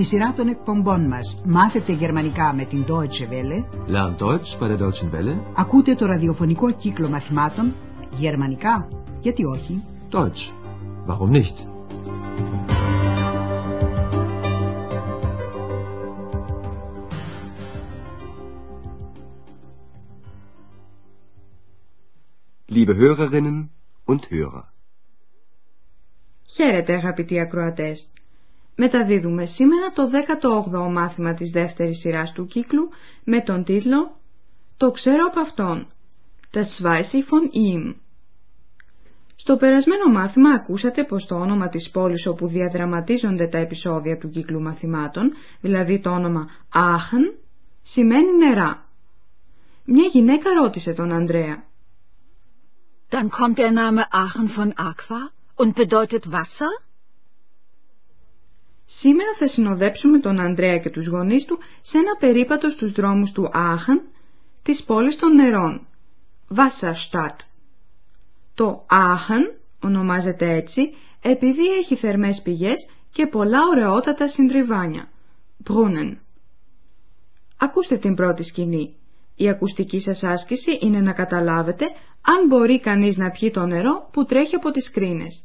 Στη σειρά των εκπομπών μας μάθετε γερμανικά με την Deutsche Welle. Lernt Deutsch bei der Deutschen Welle. Ακούτε το ραδιοφωνικό κύκλο μαθημάτων γερμανικά. Γιατί όχι; Deutsch. Warum nicht? Liebe Hörerinnen und Hörer. Χαίρετε αγαπητοί ακροατές. Μεταδίδουμε σήμερα το 18ο μάθημα της δεύτερης σειράς του κύκλου με τον τίτλο «Το ξέρω από αυτόν» Das weiß ich von ihm. Στο περασμένο μάθημα ακούσατε πως το όνομα της πόλης όπου διαδραματίζονται τα επεισόδια του κύκλου μαθημάτων, δηλαδή το όνομα Aachen, σημαίνει νερά. Μια γυναίκα ρώτησε τον Ανδρέα Dann kommt der Name Aachen von Aqua und bedeutet Wasser? Σήμερα θα συνοδέψουμε τον Ανδρέα και τους γονείς του σε ένα περίπατο στους δρόμους του Άχαν, της πόλης των νερών, Wasserstadt. Το Άχαν ονομάζεται έτσι επειδή έχει θερμές πηγές και πολλά ωραιότατα συντριβάνια, Brunnen. Ακούστε την πρώτη σκηνή. Η ακουστική σας άσκηση είναι να καταλάβετε αν μπορεί κανείς να πιει το νερό που τρέχει από τις κρίνες.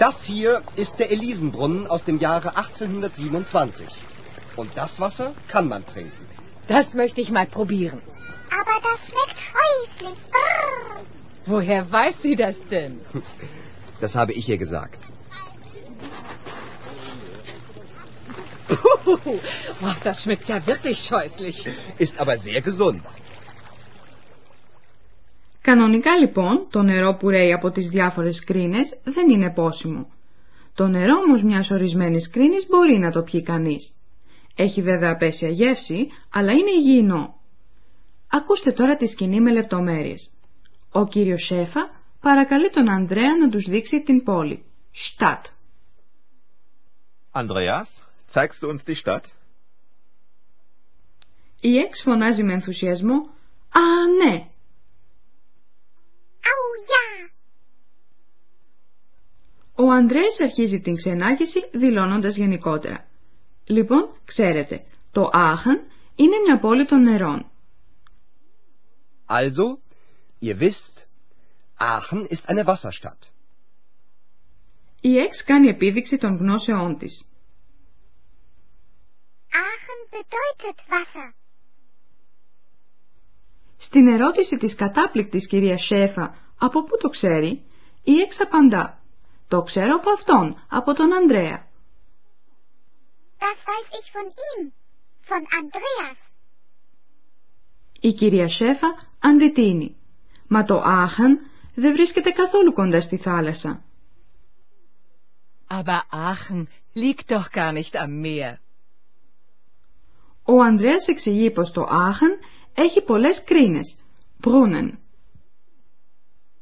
Das hier ist der Elisenbrunnen aus dem Jahre 1827. Und das Wasser kann man trinken. Das möchte ich mal probieren. Aber das schmeckt scheußlich. Brrr. Woher weiß sie das denn? Das habe ich ihr gesagt. Puh, oh, das schmeckt ja wirklich scheußlich. Ist aber sehr gesund. Κανονικά λοιπόν το νερό που ρέει από τις διάφορες κρίνες δεν είναι πόσιμο. Το νερό όμως μιας ορισμένης κρίνης μπορεί να το πιει κανείς. Έχει βέβαια απέσια γεύση, αλλά είναι υγιεινό. Ακούστε τώρα τη σκηνή με λεπτομέρειες. Ο κύριος Σέφα παρακαλεί τον Ανδρέα να τους δείξει την πόλη. Stadt. Andreas, zeigst du uns die Stadt? Η Εξ φωνάζει με ενθουσιασμό «Α, Ο Ανδρέας αρχίζει την ξενάγηση δηλώνοντας γενικότερα. Λοιπόν, ξέρετε, το Άχαν είναι μια πόλη των νερών. Also, ihr wisst, Aachen ist eine Wasserstadt. Η Εξ κάνει επίδειξη των γνώσεών της. Aachen bedeutet Wasser. Στην ερώτηση της κατάπληκτης κυρίας Σέφα από πού το ξέρει, η Εξ απαντά «Το ξέρω από αυτόν, από τον Ανδρέα». Das weiß ich von ihm, von Andreas. Η κυρία Σέφα αντιτείνει «Μα το Άχαν δεν βρίσκεται καθόλου κοντά στη θάλασσα». Aber Aachen liegt doch gar nicht am Meer. Ο Ανδρέας εξηγεί πως το Άχαν έχει πολλές κρίνες, Brunnen.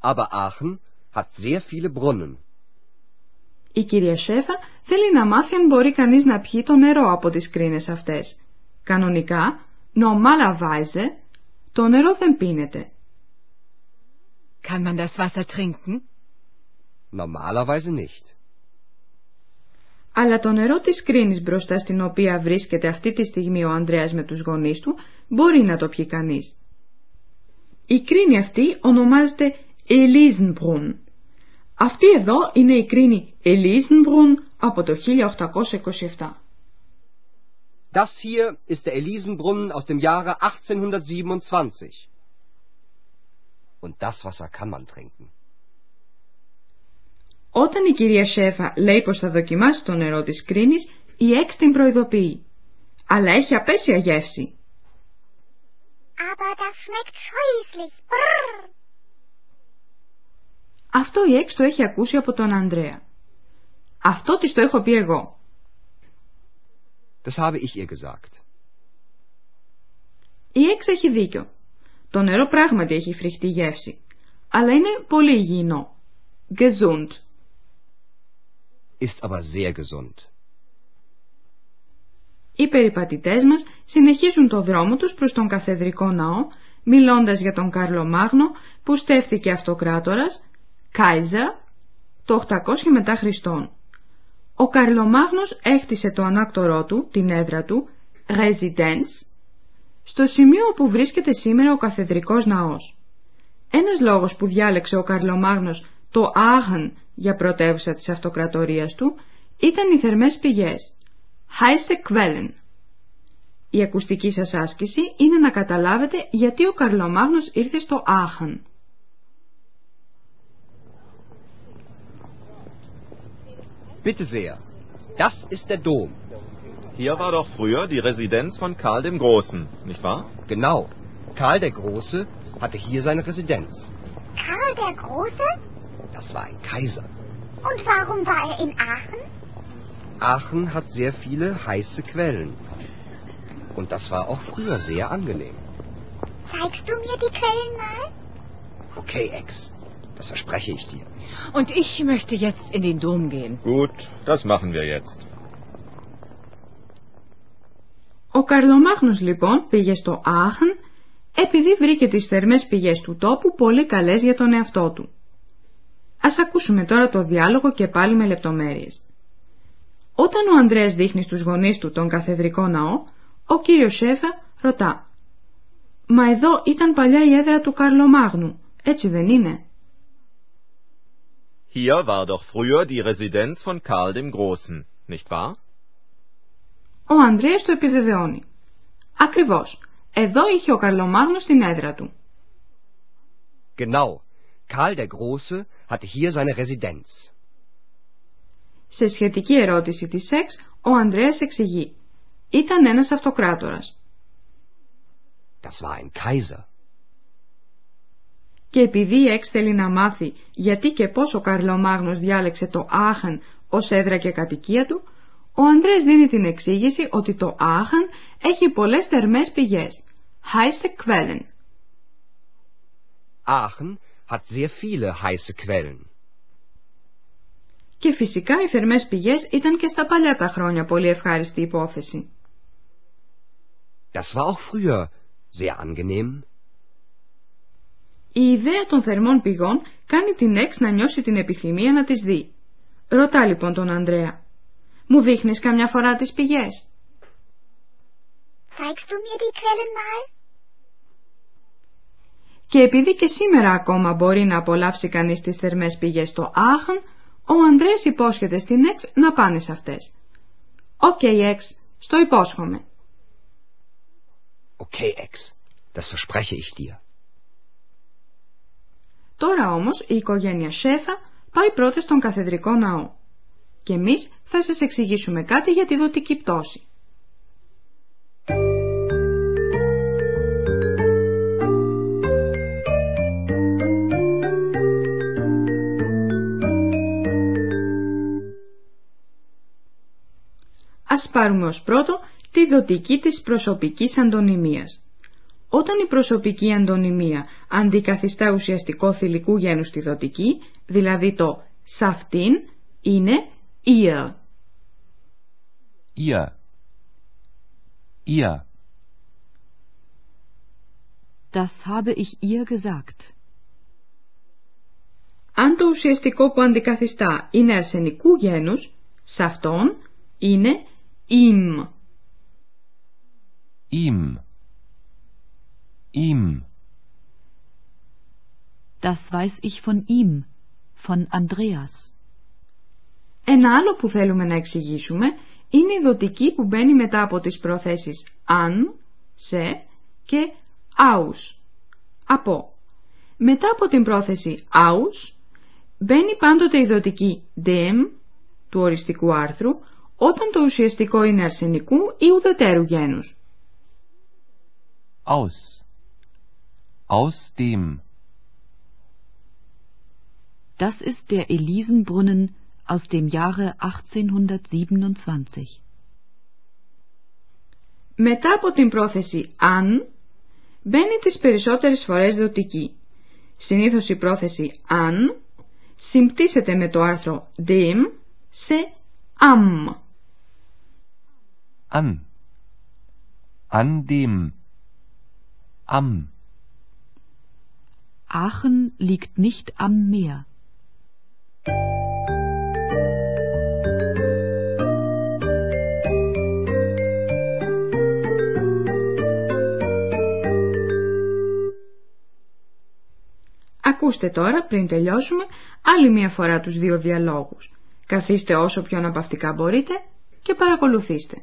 Aber Aachen hat sehr viele Brunnen. Η κυρία Σέφα θέλει να μάθει αν μπορεί κανείς να πιει το νερό από τις κρίνες αυτές. Κανονικά, normalerweise, το νερό δεν πίνεται. Kann man das Wasser trinken? Normalerweise nicht. Αλλά το νερό της κρίνης μπροστά στην οποία βρίσκεται αυτή τη στιγμή ο Ανδρέας με τους γονείς του μπορεί να το πιει κανείς. Η κρίνη αυτή ονομάζεται Elisenbrunn. Αυτή εδώ είναι η κρίνη Elisenbrunn από το 1827. Das hier ist der Elisenbrunnen aus dem Jahre 1827. Und das Wasser kann man trinken. Όταν η κυρία Σέφα λέει πως θα δοκιμάσει το νερό της κρίνης, η Εξ την προειδοποιεί. Αλλά έχει απέσια γεύση. Aber das schmeckt scheußlich. Brrr. Αυτό η Εξ το έχει ακούσει από τον Ανδρέα. Αυτό της το έχω πει εγώ. Das habe ich ihr gesagt. Η Εξ έχει δίκιο. Το νερό πράγματι έχει φρικτή γεύση, αλλά είναι πολύ υγιεινό. Gesund. Ist aber sehr gesund. Οι περιπατητές μας συνεχίζουν το δρόμο τους προς τον καθεδρικό ναό, μιλώντας για τον Κάρλο Μάγνο που στέφθηκε αυτοκράτορας, Κάιζα, το 800 μετά Χριστόν. Ο Καρλομάγνος έχτισε το ανάκτορό του, την έδρα του, Residence, στο σημείο όπου βρίσκεται σήμερα ο καθεδρικός ναός. Ένας λόγος που διάλεξε ο Καρλομάγνος το Άγαν για πρωτεύουσα της αυτοκρατορίας του ήταν οι θερμές πηγές, Heiße Quellen. Η ακουστική σας άσκηση είναι να καταλάβετε γιατί ο Καρλομάγνος ήρθε στο Άχαν. Bitte sehr. Das ist der Dom. Hier war doch früher die Residenz von Karl dem Großen, nicht wahr? Genau. Karl der Große hatte hier seine Residenz. Karl der Große? Das war ein Kaiser. Und warum war er in Aachen? Aachen hat sehr viele heiße Quellen. Und das war auch früher sehr angenehm. Zeigst du mir die Quellen mal? Okay, Ex. Das verspreche ich dir. Und ich möchte jetzt in den Dom gehen. Gut, das machen wir jetzt. Ο Καρλομάγνος λοιπόν πήγε στο Άχν επειδή βρήκε τις θερμές πηγές του τόπου πολύ καλές για τον εαυτό του. Ας ακούσουμε τώρα το διάλογο και πάλι με λεπτομέρειες. Όταν ο Ανδρέας δείχνει στους γονείς του τον καθεδρικό ναό, ο κύριος Σέφα ρωτά «Μα εδώ ήταν παλιά η έδρα του Καρλομάγνου, έτσι δεν είναι» Hier war doch früher die Residenz von Karl dem Großen, nicht wahr? Ο Ανδρέας το επιβεβαιώνει. Ακριβώς. Εδώ είχε ο Καρλομάγνος την έδρα του. Genau. Karl der Große hatte hier seine Residenz. Σε σχετική ερώτηση της Σεξ, ο Ανδρέας εξηγεί. Ήταν ένας αυτοκράτορας. Das war ein Kaiser. Και επειδή η Εξ θέλει να μάθει γιατί και πώς ο Καρλομάγνος διάλεξε το Άχαν ως έδρα και κατοικία του, ο Ανδρέας δίνει την εξήγηση ότι το Άχαν έχει πολλές θερμές πηγές. Heiße Quellen. Aachen hat sehr viele heiße Quellen. Και φυσικά οι θερμές πηγές ήταν και στα παλιά τα χρόνια πολύ ευχάριστη υπόθεση. Das war auch früher sehr angenehm. Η ιδέα των θερμών πηγών κάνει την Εξ να νιώσει την επιθυμία να τις δει. Ρωτά λοιπόν τον Ανδρέα. Μου δείχνεις καμιά φορά τις πηγές; Zeigst du mir die Quellen mal? Και επειδή και σήμερα ακόμα μπορεί να απολαύσει κανείς τις θερμές πηγές στο Άαχεν, ο Ανδρέας υπόσχεται στην Εξ να πάνε σε αυτές. Okay, okay, Εξ, σ' το υπόσχομαι. Okay, Ex. Das verspreche ich dir. Τώρα όμως η οικογένεια Σέφα πάει πρώτα στον καθεδρικό ναό. Και εμείς θα σας εξηγήσουμε κάτι για τη δοτική πτώση. Ας πάρουμε ως πρώτο τη δοτική της προσωπικής αντωνυμίας. Όταν η προσωπική αντωνυμία αντικαθιστά ουσιαστικό θηλυκού γένους στη δοτική, δηλαδή το «σαυτίν», είναι «ihr». Ihr. Ihr. Das habe ich ihr gesagt. Αν το ουσιαστικό που αντικαθιστά είναι αρσενικού γένους, σε αυτόν είναι «ihm». Ihm. Ihm. Das weiß ich von ihm, von Andreas. Ένα άλλο που θέλουμε να εξηγήσουμε είναι η δοτική που μπαίνει μετά από τις προθέσεις «αν», «σε» και «aus», «από». Μετά από την πρόθεση «aus» μπαίνει πάντοτε η δοτική «dem» του οριστικού άρθρου όταν το ουσιαστικό είναι αρσενικού ή ουδετέρου γένους. Aus. Aus dem. Das ist der Elisenbrunnen aus dem Jahre 1827. Μετά από την πρόθεση αν, μπαίνει τις περισσότερες φορές δοτική. Συνήθως η πρόθεση αν συμπτύσσεται με το άρθρο dem σε am. An. An dem. Am. Aachen liegt nicht am Meer. Ακούστε τώρα, πριν τελειώσουμε, άλλη μία φορά τους δύο διαλόγους. Καθίστε όσο πιο αναπαυτικά μπορείτε και παρακολουθήστε.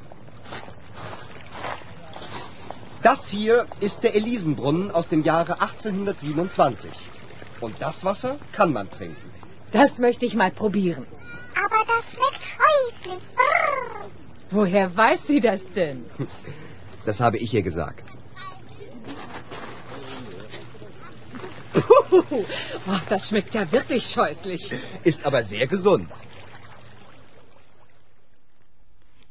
Das hier ist der Elisenbrunnen aus dem Jahre 1827. Und das Wasser kann man trinken. Das möchte ich mal probieren. Aber das schmeckt scheußlich. Brrr. Woher weiß sie das denn? Das habe ich ihr gesagt. Puh, oh, das schmeckt ja wirklich scheußlich. Ist aber sehr gesund.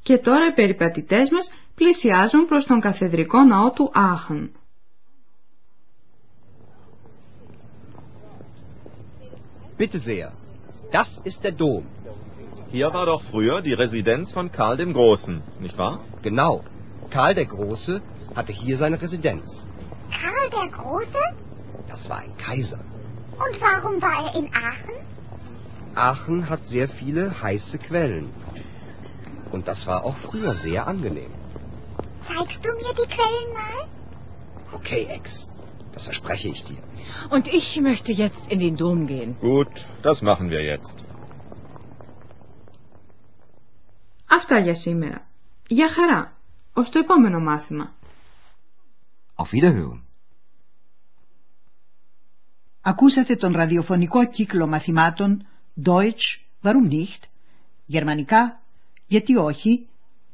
Και τώρα οι περιπατητές μας πλησιάζουν προς τον καθεδρικό ναό του Άχεν. Bitte sehr. Das ist der Dom. Hier war doch früher die Residenz von Karl dem Großen, nicht wahr? Genau. Karl der Große hatte hier seine Residenz. Karl der Große? Das war ein Kaiser. Und warum war er in Aachen? Aachen hat sehr viele heiße Quellen. Und das war auch früher sehr angenehm. Zeigst du mir die Quellen mal? Okay, Ex. Das verspreche ich dir. Und ich möchte jetzt in den Dom gehen. Gut, das machen wir jetzt. Αυτά για σήμερα. Για χαρά. Ως το επόμενο μάθημα. Auf Wiederhören. Ακούσατε τον ραδιοφωνικό κύκλο μαθημάτων Deutsch, warum nicht, γερμανικά, γιατί όχι,